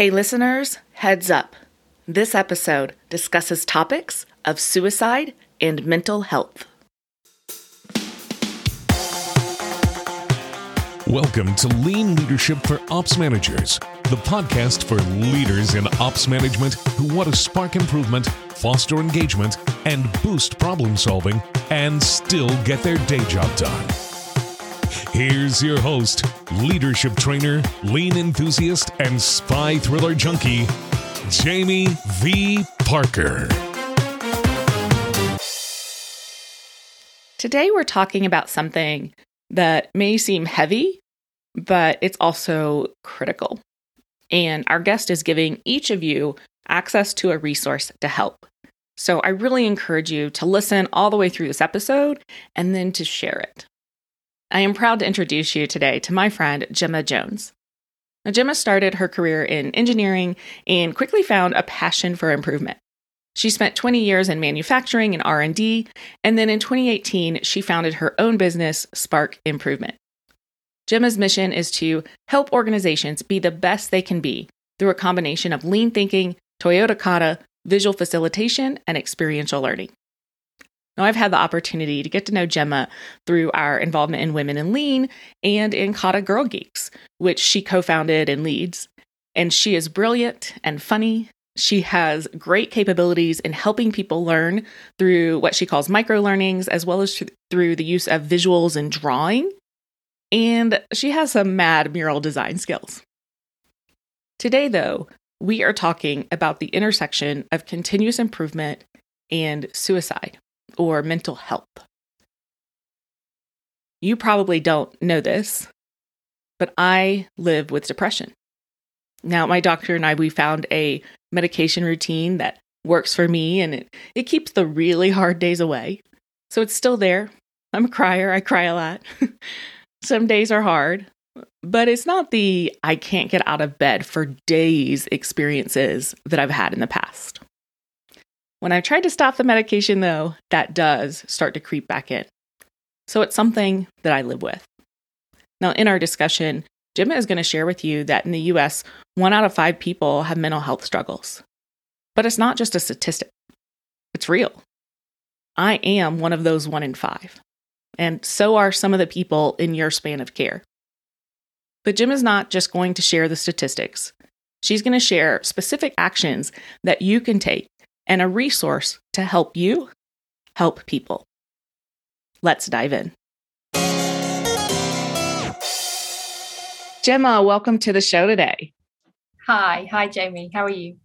Hey, listeners, heads up. This episode discusses topics of suicide and mental health. Welcome to Lean Leadership for Ops Managers, the podcast for leaders in ops management who want to spark improvement, foster engagement, and boost problem solving and still get their day job done. Here's your host, leadership trainer, lean enthusiast, and spy thriller junkie, Jamie V. Parker. Today, we're talking about something that may seem heavy, but it's also critical. And our guest is giving each of you access to a resource to help. So I really encourage you to listen all the way through this episode and then to share it. I am proud to introduce you today to my friend Gemma Jones. Now, Gemma started her career in engineering and quickly found a passion for improvement. She spent 20 years in manufacturing and R&D, and then in 2018 she founded her own business, Spark Improvement. Gemma's mission is to help organizations be the best they can be through a combination of lean thinking, Toyota Kata, visual facilitation, and experiential learning. Now, I've had the opportunity to get to know Gemma through our involvement in Women in Lean and in Kata Girl Geeks, which she co founded and leads. And she is brilliant and funny. She has great capabilities in helping people learn through what she calls micro learnings, as well as through the use of visuals and drawing. And she has some mad mural design skills. Today, though, we are talking about the intersection of continuous improvement and suicide or mental health. You probably don't know this, but I live with depression. Now, my doctor and I, we found a medication routine that works for me and it, it keeps the really hard days away. So it's still there. I'm a crier, I cry a lot. Some days are hard, but it's not the I can't get out of bed for days experiences that I've had in the past. When I tried to stop the medication, though, that does start to creep back in. So it's something that I live with. Now, in our discussion, Gemma is going to share with you that in the US, one out of five people have mental health struggles. But it's not just a statistic, it's real. I am one of those one in five. And so are some of the people in your span of care. But Jim is not just going to share the statistics. She's going to share specific actions that you can take and a resource to help you help people. Let's dive in. Gemma, welcome to the show today. Hi. Hi, Jamie. How are you?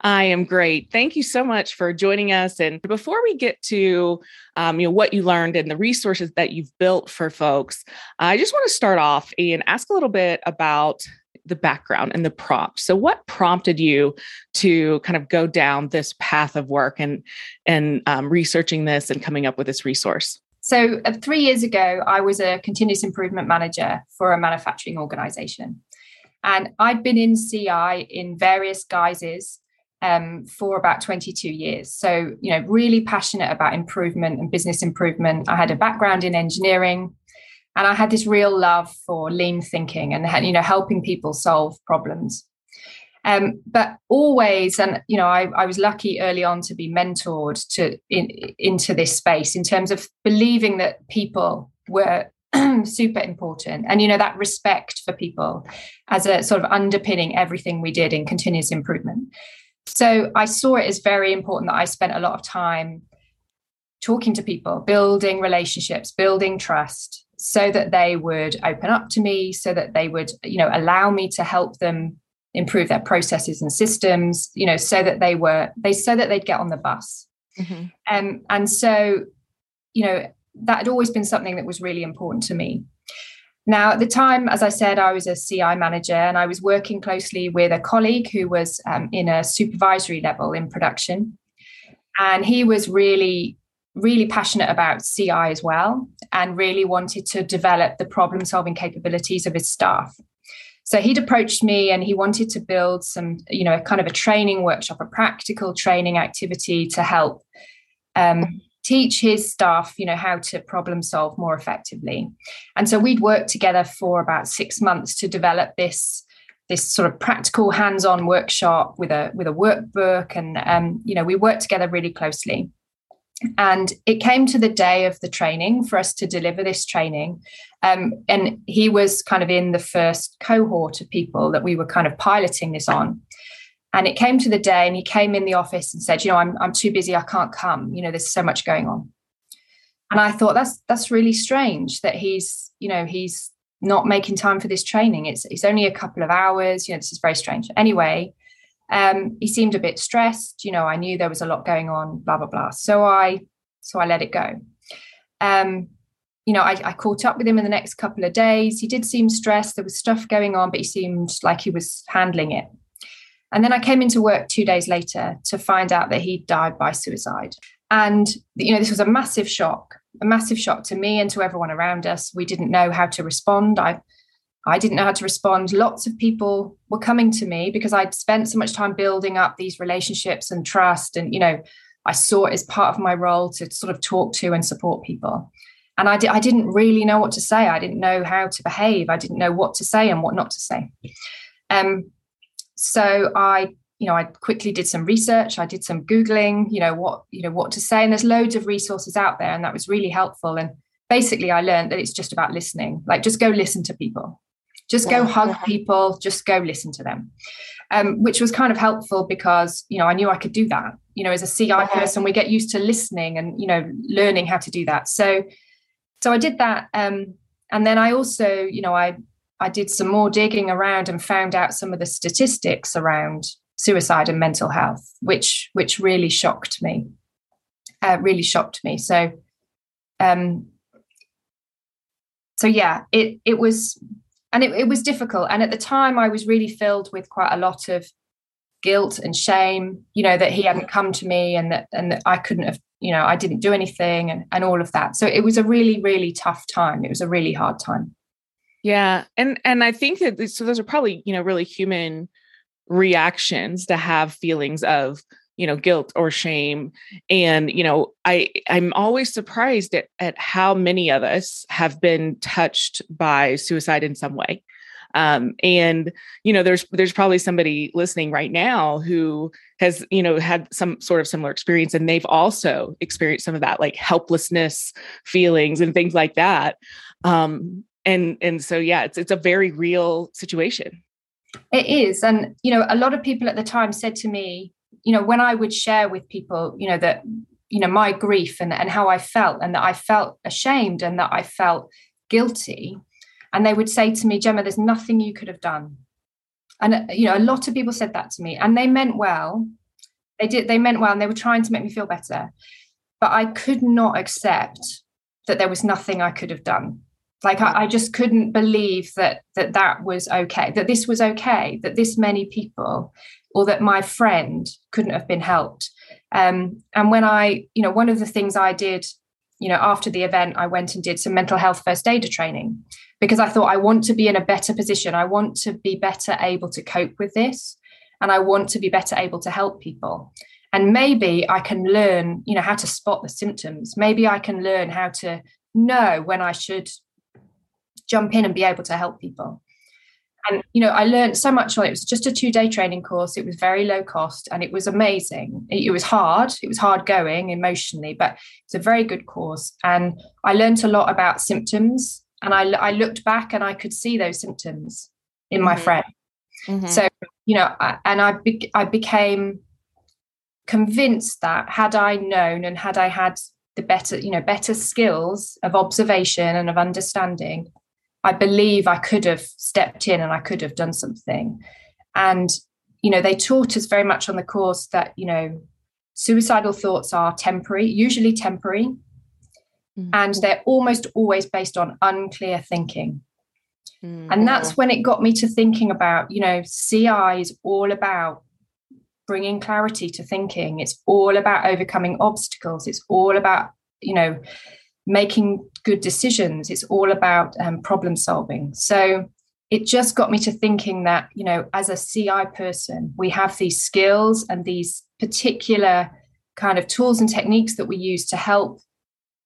I am great. Thank you so much for joining us. And before we get to um, you know what you learned and the resources that you've built for folks, I just want to start off and ask a little bit about the background and the prompt. So what prompted you to kind of go down this path of work and and um, researching this and coming up with this resource? So uh, three years ago, I was a continuous improvement manager for a manufacturing organization. And I'd been in CI in various guises um, for about 22 years. So, you know, really passionate about improvement and business improvement. I had a background in engineering, and I had this real love for lean thinking and you know helping people solve problems. Um, but always, and you know, I, I, was lucky early on to be mentored to in, into this space in terms of believing that people were super important, and you know that respect for people as a sort of underpinning everything we did in continuous improvement. So I saw it as very important that I spent a lot of time talking to people, building relationships, building trust, so that they would open up to me so that they would you know allow me to help them improve their processes and systems you know so that they were they so that they'd get on the bus. Mm-hmm. um, and so you know that had always been something that was really important to me. Now at the time as i said i was a ci manager and i was working closely with a colleague who was um, in a supervisory level in production. And he was really really passionate about CI as well and really wanted to develop the problem solving capabilities of his staff. So he'd approached me and he wanted to build some, you know, kind of a training workshop, a practical training activity to help um, teach his staff, you know, how to problem solve more effectively. And so we'd worked together for about six months to develop this this sort of practical hands-on workshop with a with a workbook and um, you know we worked together really closely and it came to the day of the training for us to deliver this training um, and he was kind of in the first cohort of people that we were kind of piloting this on and it came to the day and he came in the office and said you know i'm, I'm too busy i can't come you know there's so much going on and i thought that's that's really strange that he's you know he's not making time for this training. It's it's only a couple of hours. You know, this is very strange. Anyway, um, he seemed a bit stressed. You know, I knew there was a lot going on. Blah blah blah. So I so I let it go. Um, you know, I, I caught up with him in the next couple of days. He did seem stressed. There was stuff going on, but he seemed like he was handling it. And then I came into work two days later to find out that he died by suicide. And you know, this was a massive shock a massive shock to me and to everyone around us. We didn't know how to respond. I I didn't know how to respond. Lots of people were coming to me because I'd spent so much time building up these relationships and trust. And, you know, I saw it as part of my role to sort of talk to and support people. And I, di- I didn't really know what to say. I didn't know how to behave. I didn't know what to say and what not to say. Um, so I you know, I quickly did some research. I did some googling. You know what you know what to say, and there's loads of resources out there, and that was really helpful. And basically, I learned that it's just about listening. Like, just go listen to people. Just go hug people. Just go listen to them. Um, which was kind of helpful because you know I knew I could do that. You know, as a CI person, we get used to listening and you know learning how to do that. So, so I did that, um, and then I also, you know, I I did some more digging around and found out some of the statistics around suicide and mental health, which which really shocked me. Uh, really shocked me. So, um, so yeah, it it was, and it, it was difficult. And at the time, I was really filled with quite a lot of guilt and shame. You know that he hadn't come to me, and that and that I couldn't have. You know, I didn't do anything, and and all of that. So it was a really really tough time. It was a really hard time. Yeah, and and I think that so those are probably you know really human reactions to have feelings of you know guilt or shame. And you know i i'm always surprised at, at how many of us have been touched by suicide in some way. Um, and you know there's there's probably somebody listening right now who has you know had some sort of similar experience and they've also experienced some of that like helplessness feelings and things like that. Um, and and so yeah it's it's a very real situation. It is. And, you know, a lot of people at the time said to me, you know, when I would share with people, you know, that, you know, my grief and, and how I felt and that I felt ashamed and that I felt guilty. And they would say to me, Gemma, there's nothing you could have done. And, uh, you know, a lot of people said that to me and they meant well. They did, they meant well and they were trying to make me feel better. But I could not accept that there was nothing I could have done like I, I, just couldn't believe that that that was okay that this was okay that this many people or that my friend couldn't have been helped. Um, and when i you know one of the things i did you know after the event i went and did some mental health first aider training because i thought i want to be in a better position. I want to be better able to cope with this and i want to be better able to help people. And maybe i can learn you know how to spot the symptoms. Maybe i can learn how to know when i should jump in and be able to help people. And you know, I learned so much on it. It was just a two-day training course. It was very low cost and it was amazing. It, it was hard. It was hard going emotionally, but it's a very good course. And I learned a lot about symptoms. And I, I looked back and I could see those symptoms in my mm-hmm. friend. Mm-hmm. So you know, I, and I be, I became convinced that had I known and had I had the better, you know, better skills of observation and of understanding, I believe I could have stepped in and I could have done something. And, you know, they taught us very much on the course that, you know, suicidal thoughts are temporary, usually temporary, mm-hmm. and they're almost always based on unclear thinking. Mm-hmm. And that's when it got me to thinking about, you know, CI is all about bringing clarity to thinking. It's all about overcoming obstacles. It's all about, you know, making good decisions. It's all about um, problem solving. So it just got me to thinking that, you know, as a CI person, we have these skills and these particular kind of tools and techniques that we use to help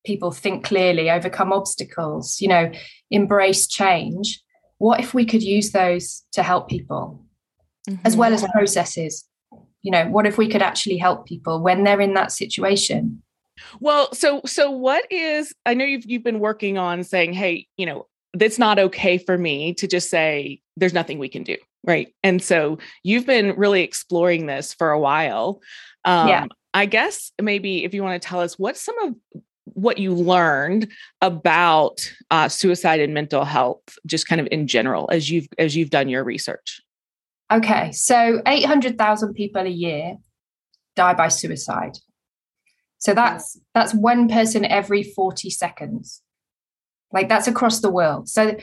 people think clearly, overcome obstacles, you know, embrace change. what if we could use those to help people mm-hmm. as well as processes? You know, what if we could actually help people when they're in that situation? Well, so so what is I know you've you've been working on saying, hey, you know, it's not okay for me to just say there's nothing we can do, right? And so you've been really exploring this for a while. Um, yeah. I guess maybe if you want to tell us what's some of what you learned about uh, suicide and mental health, just kind of in general, as you've as you've done your research. Okay, so eight hundred thousand people a year die by suicide. So that's that's one person every forty seconds. Like that's across the world. So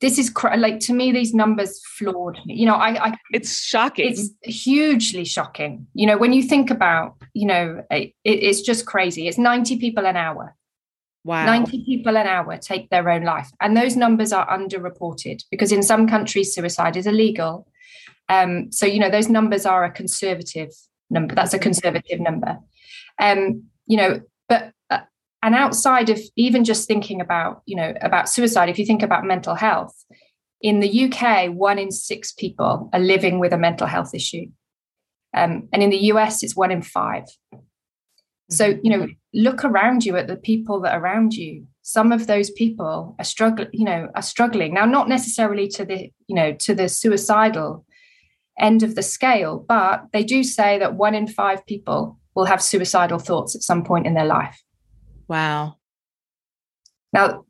this is cr- like to me these numbers floored me. You know I, I, it's shocking. It's hugely shocking. You know when you think about you know it, it's just crazy. It's 90 people an hour. Wow. 90 people an hour take their own life and those numbers are underreported because in some countries suicide is illegal. Um, so you know those numbers are a conservative number that's a conservative number. Um, you know but and outside of even just thinking about you know about suicide if you think about mental health in the uk one in six people are living with a mental health issue. Um, and in the us it's one in five. So mm-hmm. you know look around you at the people that are around you. Some of those people are struggling you know are struggling. Now not necessarily to the you know to the suicidal end of the scale but they do say that one in five people will have suicidal thoughts at some point in their life Wow. Now,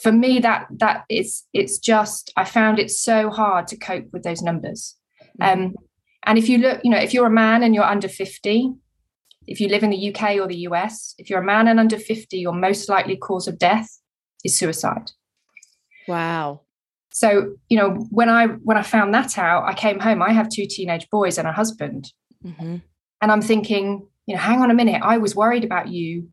for me, that that is it's just I found it so hard to cope with those numbers. Mm-hmm. Um, and if you look, you know, if you're a man and you're under 50, if you live in the UK or the US, if you're a man and under 50, your most likely cause of death is suicide. Wow. So, you know, when I when I found that out, I came home. I have two teenage boys and a husband. Mm-hmm. And I'm thinking, you know, hang on a minute. I was worried about you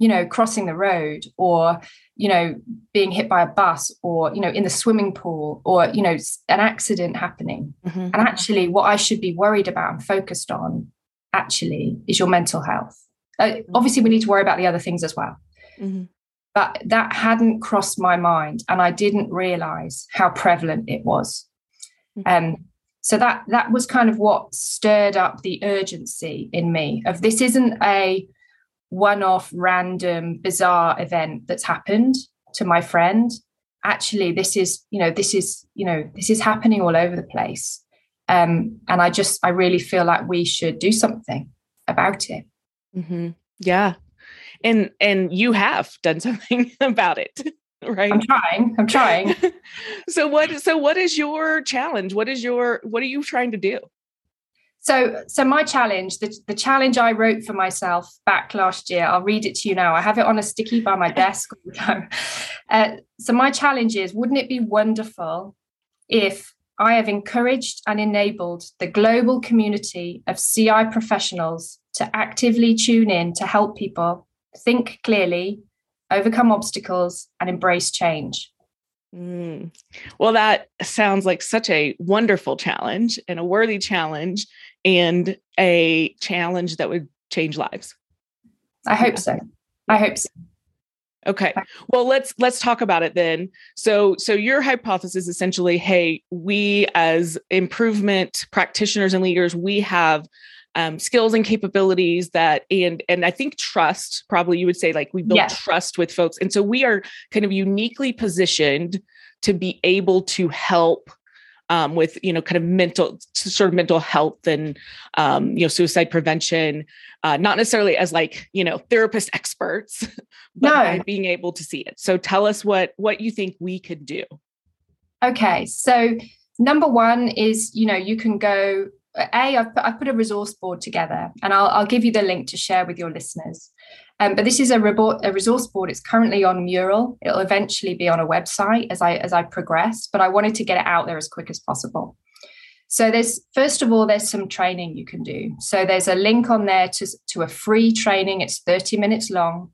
you know crossing the road or you know being hit by a bus or you know in the swimming pool or you know an accident happening mm-hmm. and actually what i should be worried about and focused on actually is your mental health uh, mm-hmm. obviously we need to worry about the other things as well mm-hmm. But that hadn't crossed my mind and i didn't realize how prevalent it was mm-hmm. um so that that was kind of what stirred up the urgency in me of this isn't a one off, random, bizarre event that's happened to my friend. Actually, this is, you know, this is, you know, this is happening all over the place. Um, and I just, I really feel like we should do something about it. Mm-hmm. Yeah. And, and you have done something about it right i'm trying i'm trying so what so what is your challenge what is your what are you trying to do so, so my challenge, the, the challenge I wrote for myself back last year, I'll read it to you now. I have it on a sticky by my desk all the time. Uh, so, my challenge is wouldn't it be wonderful if I have encouraged and enabled the global community of CI professionals to actively tune in to help people think clearly, overcome obstacles, and embrace change? Mm. Well, that sounds like such a wonderful challenge and a worthy challenge and a challenge that would change lives. I hope so. I hope so. Okay. Well, let's let's talk about it then. So so your hypothesis essentially, hey, we as improvement practitioners and leaders, we have um, skills and capabilities that and and I think trust probably you would say like we build yes. trust with folks. And so we are kind of uniquely positioned to be able to help um, with you know kind of mental sort of mental health and um, you know suicide prevention uh, not necessarily as like you know therapist experts but no. being able to see it so tell us what what you think we could do okay so number one is you know you can go a I've put, I've put a resource board together and I'll, I'll give you the link to share with your listeners um, but this is a, a resource board. It's currently on Mural. It'll eventually be on a website as I as I progress. But I wanted to get it out there as quick as possible. So there's first of all, there's some training you can do. So there's a link on there to, to a free training. It's 30 minutes long,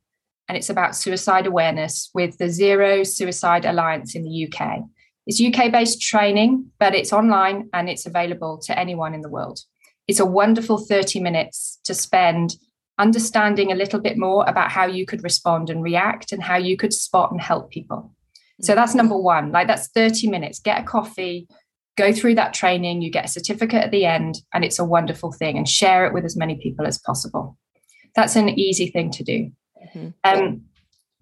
and it's about suicide awareness with the Zero Suicide Alliance in the UK. It's UK based training, but it's online and it's available to anyone in the world. It's a wonderful 30 minutes to spend understanding a little bit more about how you could respond and react and how you could spot and help people. So that's number one. Like that's 30 minutes. Get a coffee, go through that training, you get a certificate at the end, and it's a wonderful thing. And share it with as many people as possible. That's an easy thing to do. Mm-hmm. Um,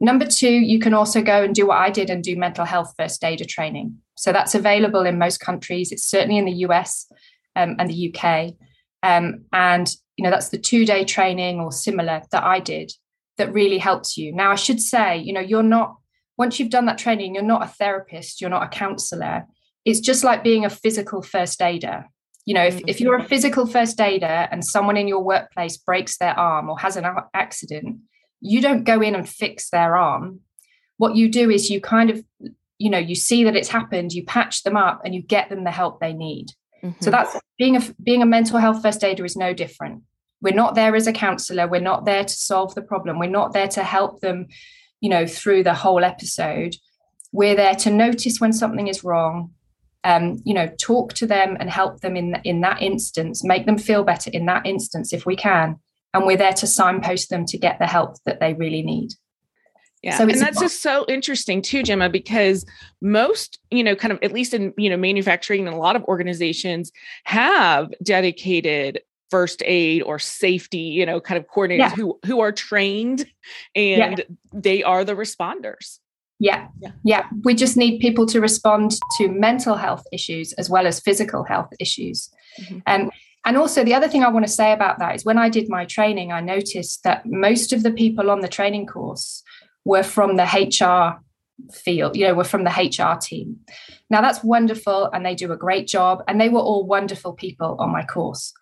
number two, you can also go and do what I did and do mental health first aider training. So that's available in most countries. It's certainly in the US um, and the UK. Um, and you know that's the two day training or similar that I did that really helps you. Now I should say, you know, you're not once you've done that training, you're not a therapist, you're not a counselor. It's just like being a physical first aider. You know, if, mm-hmm. if you're a physical first aider and someone in your workplace breaks their arm or has an accident, you don't go in and fix their arm. What you do is you kind of, you know, you see that it's happened, you patch them up and you get them the help they need. Mm-hmm. So that's being a being a mental health first aider is no different. We're not there as a counselor, we're not there to solve the problem. We're not there to help them, you know, through the whole episode. We're there to notice when something is wrong, um, you know, talk to them and help them in in that instance, make them feel better in that instance if we can, and we're there to signpost them to get the help that they really need. Yeah. So and that's just so interesting too, Gemma, because most, you know, kind of at least in, you know, manufacturing and a lot of organizations have dedicated first aid or safety, you know, kind of coordinators yeah. who who are trained and yeah. they are the responders. Yeah. yeah. Yeah. We just need people to respond to mental health issues as well as physical health issues. Mm-hmm. Um, and also, the other thing I want to say about that is when I did my training, I noticed that most of the people on the training course were from the HR field, you know, were from the HR team. Now, that's wonderful, and they do a great job, and they were all wonderful people on my course.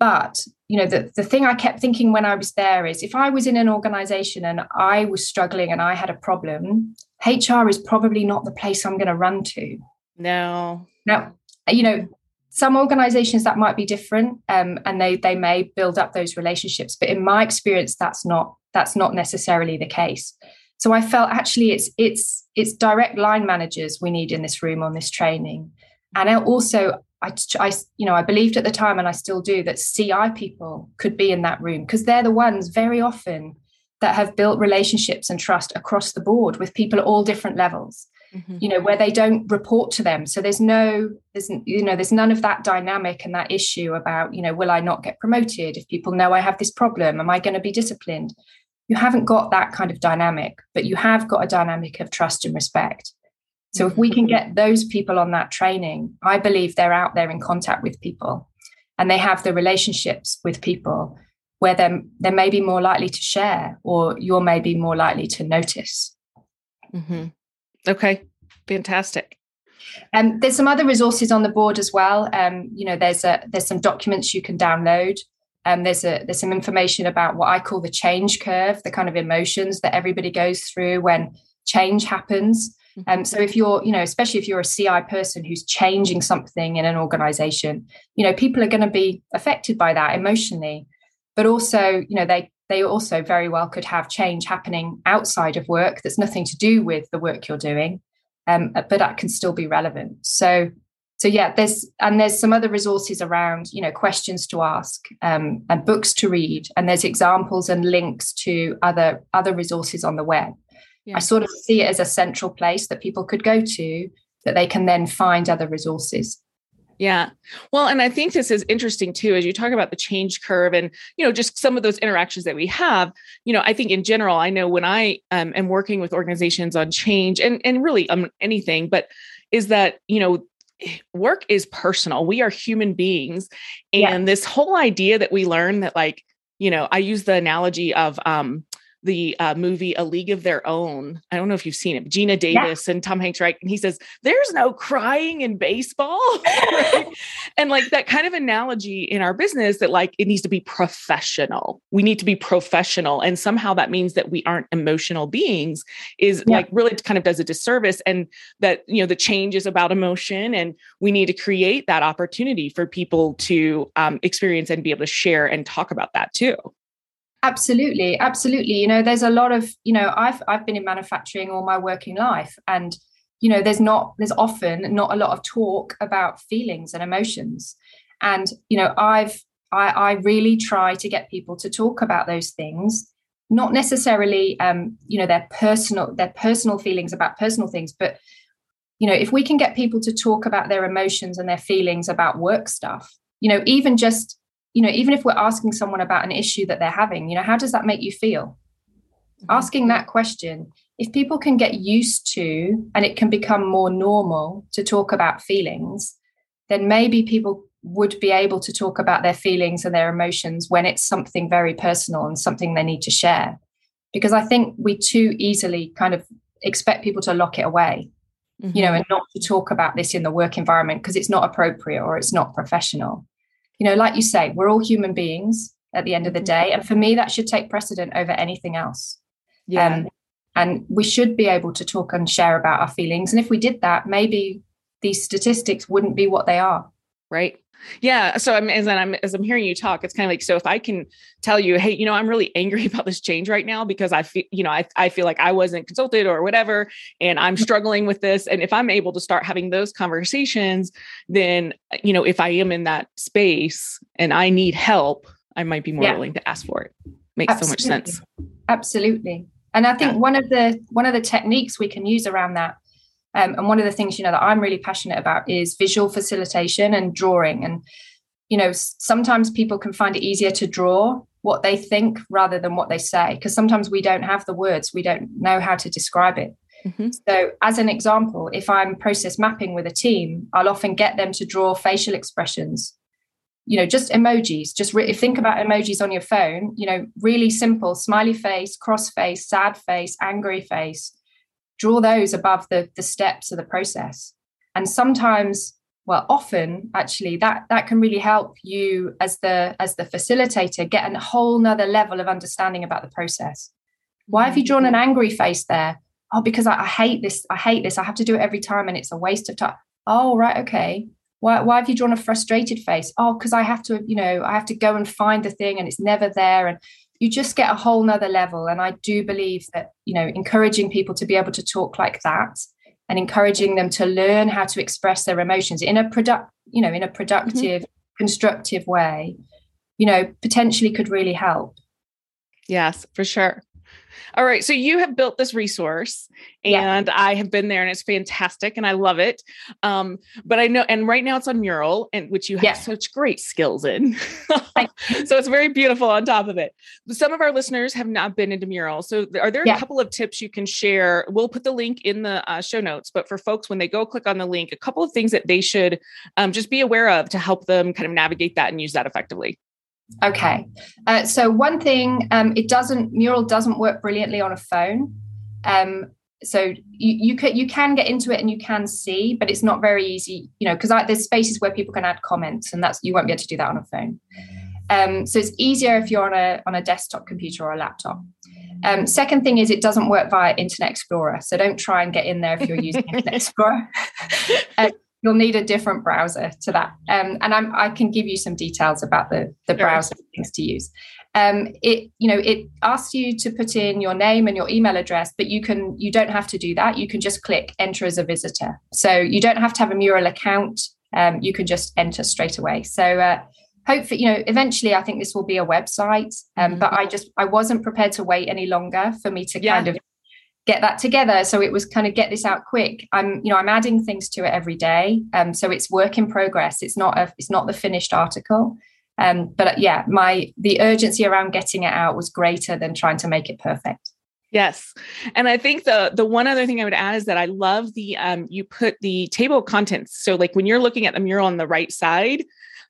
But you know, the, the thing I kept thinking when I was there is if I was in an organization and I was struggling and I had a problem, HR is probably not the place I'm going to run to. No. No. you know, some organizations that might be different um, and they they may build up those relationships but in my experience that's not that's not necessarily the case so i felt actually it's it's it's direct line managers we need in this room on this training and also I, I, you know, I believed at the time, and I still do, that CI people could be in that room because they're the ones very often that have built relationships and trust across the board with people at all different levels. Mm-hmm. You know, where they don't report to them, so there's no, there's you know, there's none of that dynamic and that issue about, you know, will I not get promoted if people know I have this problem? Am I going to be disciplined? You haven't got that kind of dynamic, but you have got a dynamic of trust and respect. So if we can get those people on that training, I believe they're out there in contact with people and they have the relationships with people where they're, they may be more likely to share or you're maybe more likely to notice. Mm-hmm. Okay, fantastic. And um, there's some other resources on the board as well. Um, you know, there's a there's some documents you can download. Um, there's a there's some information about what I call the change curve, the kind of emotions that everybody goes through when change happens. Um, so if you're, you know, especially if you're a CI person who's changing something in an organization, you know, people are going to be affected by that emotionally. But also, you know, they they also very well could have change happening outside of work that's nothing to do with the work you're doing, um, but that can still be relevant. So so yeah, there's and there's some other resources around, you know, questions to ask um, and books to read, and there's examples and links to other other resources on the web. Yeah. I sort of see it as a central place that people could go to that they can then find other resources. Yeah. Well, and I think this is interesting too, as you talk about the change curve and, you know, just some of those interactions that we have, you know, I think in general, I know when I um, am working with organizations on change and, and really um, anything, but is that, you know, work is personal. We are human beings. And yeah. this whole idea that we learn that like, you know, I use the analogy of, um, the uh, movie A League of Their Own. I don't know if you've seen it. Geena Davis yeah. and Tom Hanks, right? And he says, "There's no crying in baseball," right? and like that kind of analogy in our business that like it needs to be professional. We need to be professional, and somehow that means that we aren't emotional beings. Is yeah. like really kind of does a disservice, and that you know the change is about emotion, and we need to create that opportunity for people to um, experience and be able to share and talk about that too absolutely absolutely. You know there's a lot of you know i've i've been in manufacturing all my working life and you know there's not there's often not a lot of talk about feelings and emotions. And you know i've i i really try to get people to talk about those things not necessarily um, you know their personal their personal feelings about personal things but you know if we can get people to talk about their emotions and their feelings about work stuff you know even just you know even if we're asking someone about an issue that they're having you know how does that make you feel mm-hmm. asking that question if people can get used to and it can become more normal to talk about feelings then maybe people would be able to talk about their feelings and their emotions when it's something very personal and something they need to share. Because I think we too easily kind of expect people to lock it away, mm-hmm. you know, mm-hmm. and not to talk about this in the work environment because it's not appropriate or it's not professional. You know, like you say, we're all human beings at the end of the mm-hmm. day. And for me, that should take precedent over anything else. Yeah. Um, and we should be able to talk and share about our feelings. And if we did that, maybe these statistics wouldn't be what they are. Right. Yeah. So I'm as I'm as I'm hearing you talk, it's kind of like so if I can tell you, hey, you know, I'm really angry about this change right now because I feel, you know, I, I feel like I wasn't consulted or whatever, and I'm mm-hmm. struggling with this. And if I'm able to start having those conversations, then uh, you know, if I am in that space and I need help, I might be more yeah. willing to ask for it. Makes Absolutely. so much sense. Absolutely. And I think yeah. one of the one of the techniques we can use around that um, and one of the things, you know, that I'm really passionate about is visual facilitation and drawing. And, you know, sometimes people can find it easier to draw what they think rather than what they say, because sometimes we don't have the words, we don't know how to describe it. Mm-hmm. So, as an example, if I'm process mapping with a team, I'll often get them to draw facial expressions, you know, just emojis. Just re- think about emojis on your phone, you know, really simple smiley face, cross face, sad face, angry face draw those above the, the steps of the process. And sometimes, well, often actually that that can really help you as the as the facilitator get a whole nother level of understanding about the process. Why have you mm. drawn an angry face there? Oh, because I, I hate this. I hate this. I have to do it every time and it's a waste of time. Oh, right, okay. Why, why have you drawn a frustrated face? Oh, because I have to, you know, I have to go and find the thing and it's never there. And you just get a whole nother level. And I do believe that, you know, encouraging people to be able to talk like that and encouraging them to learn how to express their emotions in a product, you know, in a productive, mm-hmm. constructive way, you know, potentially could really help. Yes, for sure. All right. So you have built this resource and yeah. I have been there and it's fantastic and I love it. Um, but I know, and right now it's on mural and which you have yeah. such great skills in. so it's very beautiful on top of it. Some of our listeners have not been into mural. So are there yeah. a couple of tips you can share? We'll put the link in the uh, show notes, but for folks, when they go click on the link, a couple of things that they should um, just be aware of to help them kind of navigate that and use that effectively. Okay. Uh, so one thing, um, it doesn't mural doesn't work brilliantly on a phone. Um, so you, you can you can get into it and you can see, but it's not very easy, you know, because there's spaces where people can add comments, and that's you won't be able to do that on a phone. Um, so it's easier if you're on a on a desktop computer or a laptop. Um, second thing is it doesn't work via Internet Explorer, so don't try and get in there if you're using Internet Explorer. Uh, you'll need a different browser to that. Um, and I'm, i can give you some details about the, the sure. browser things to use. Um, it you know it asks you to put in your name and your email address, but you can you don't have to do that. You can just click enter as a visitor. So you don't have to have a Mural account. Um, you can just enter straight away. So uh, hopefully you know eventually I think this will be a website. Um, mm-hmm. But I just I wasn't prepared to wait any longer for me to yeah. kind of get that together. So it was kind of get this out quick. I'm you know i'm adding things to it every day. Um so it's work in progress. It's not a it's not the finished article. Um but yeah my the urgency around getting it out was greater than trying to make it perfect. Yes. And I think the the one other thing I would add is that I love the um you put the table of contents. So like when you're looking at the mural on the right side,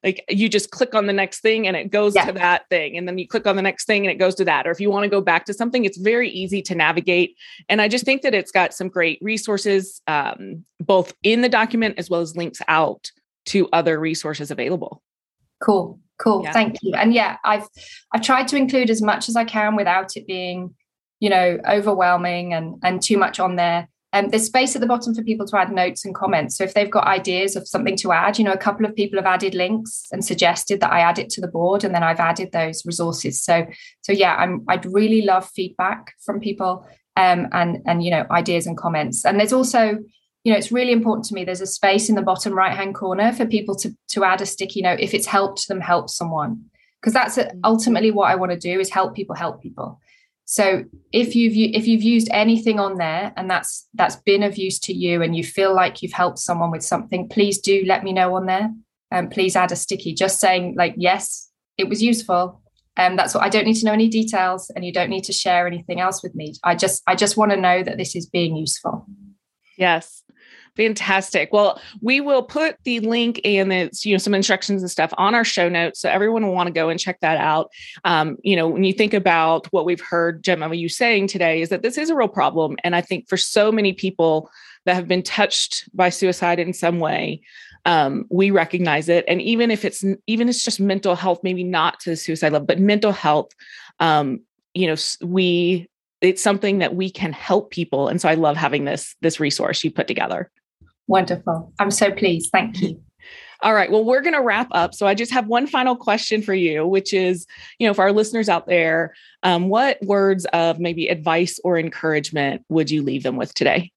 like you just click on the next thing and it goes yeah. to that thing and then you click on the next thing and it goes to that. Or if you want to go back to something it's very easy to navigate. And i just think that it's got some great resources um, both in the document as well as links out to other resources available. Cool cool yeah. thank you. And yeah i've i've tried to include as much as i can without it being you know overwhelming and and too much on there um, there's space at the bottom for people to add notes and comments. So if they've got ideas of something to add, you know, a couple of people have added links and suggested that I add it to the board, and then I've added those resources. So, so yeah, I'm, I'd really love feedback from people um, and and you know ideas and comments. And there's also you know it's really important to me there's a space in the bottom right hand corner for people to to add a sticky note if it's helped them help someone because that's mm. ultimately what i want to do is help people help people So if you've if you've used anything on there and that's that's been of use to you and you feel like you've helped someone with something, please do let me know on there. And um, please add a sticky, just saying like yes, it was useful. And um, that's what I don't need to know any details, and you don't need to share anything else with me. I just I just want to know that this is being useful. Yes. Fantastic. Well, we will put the link and it's you know some instructions and stuff on our show notes, so everyone will want to go and check that out. Um, you know, when you think about what we've heard Gemma you saying today, is that this is a real problem, and I think for so many people that have been touched by suicide in some way, um, we recognize it, and even if it's even if it's just mental health, maybe not to the suicide level, but mental health. Um, you know, we it's something that we can help people, and so I love having this this resource you put together. Wonderful. I'm so pleased. Thank you. All right. Well, we're going to wrap up. So I just have one final question for you, which is, you know, for our listeners out there, um, what words of maybe advice or encouragement would you leave them with today?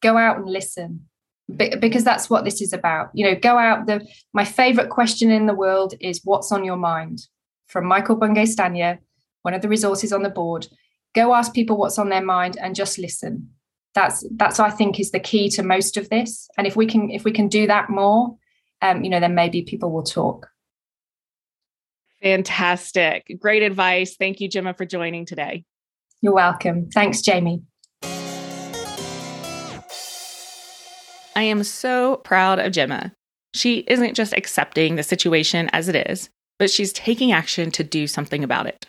Go out and listen because that's what this is about. You know, go out. The my favorite question in the world is what's on your mind from Michael Bungay Stanier, one of the resources on the board. Go ask people what's on their mind and just listen that's that's I think is the key to most of this. And if we can if we can do that more, um, you know, then maybe people will talk. Fantastic. Great advice. Thank you, Gemma, for joining today. You're welcome. Thanks, Jamie. I am so proud of Gemma. She isn't just accepting the situation as it is, but she's taking action to do something about it.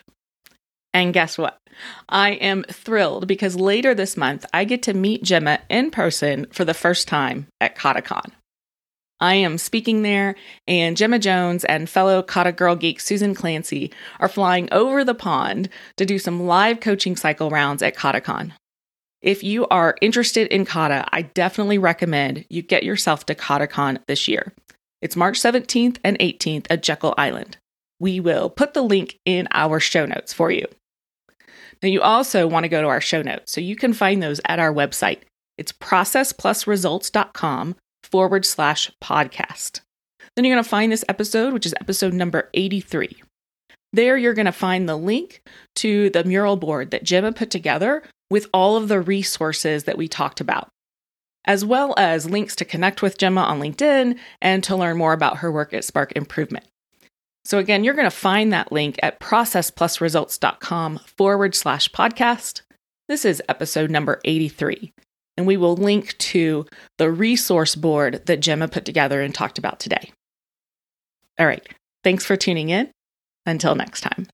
And guess what? I am thrilled because later this month, I get to meet Gemma in person for the first time at KataCon. I am speaking there, and Gemma Jones and fellow Kata Girl Geek Susan Clancy are flying over the pond to do some live coaching cycle rounds at KataCon. If you are interested in Kata, I definitely recommend you get yourself to KataCon this year. It's March 17th and 18th at Jekyll Island. We will put the link in our show notes for you. Now, you also want to go to our show notes, so you can find those at our website. It's processplusresults.com forward slash podcast. Then you're going to find this episode, which is episode number 83. There, you're going to find the link to the mural board that Gemma put together with all of the resources that we talked about, as well as links to connect with Gemma on LinkedIn and to learn more about her work at Spark Improvement. So again, you're going to find that link at processplusresults.com forward slash podcast. This is episode number 83. And we will link to the resource board that Gemma put together and talked about today. All right. Thanks for tuning in. Until next time.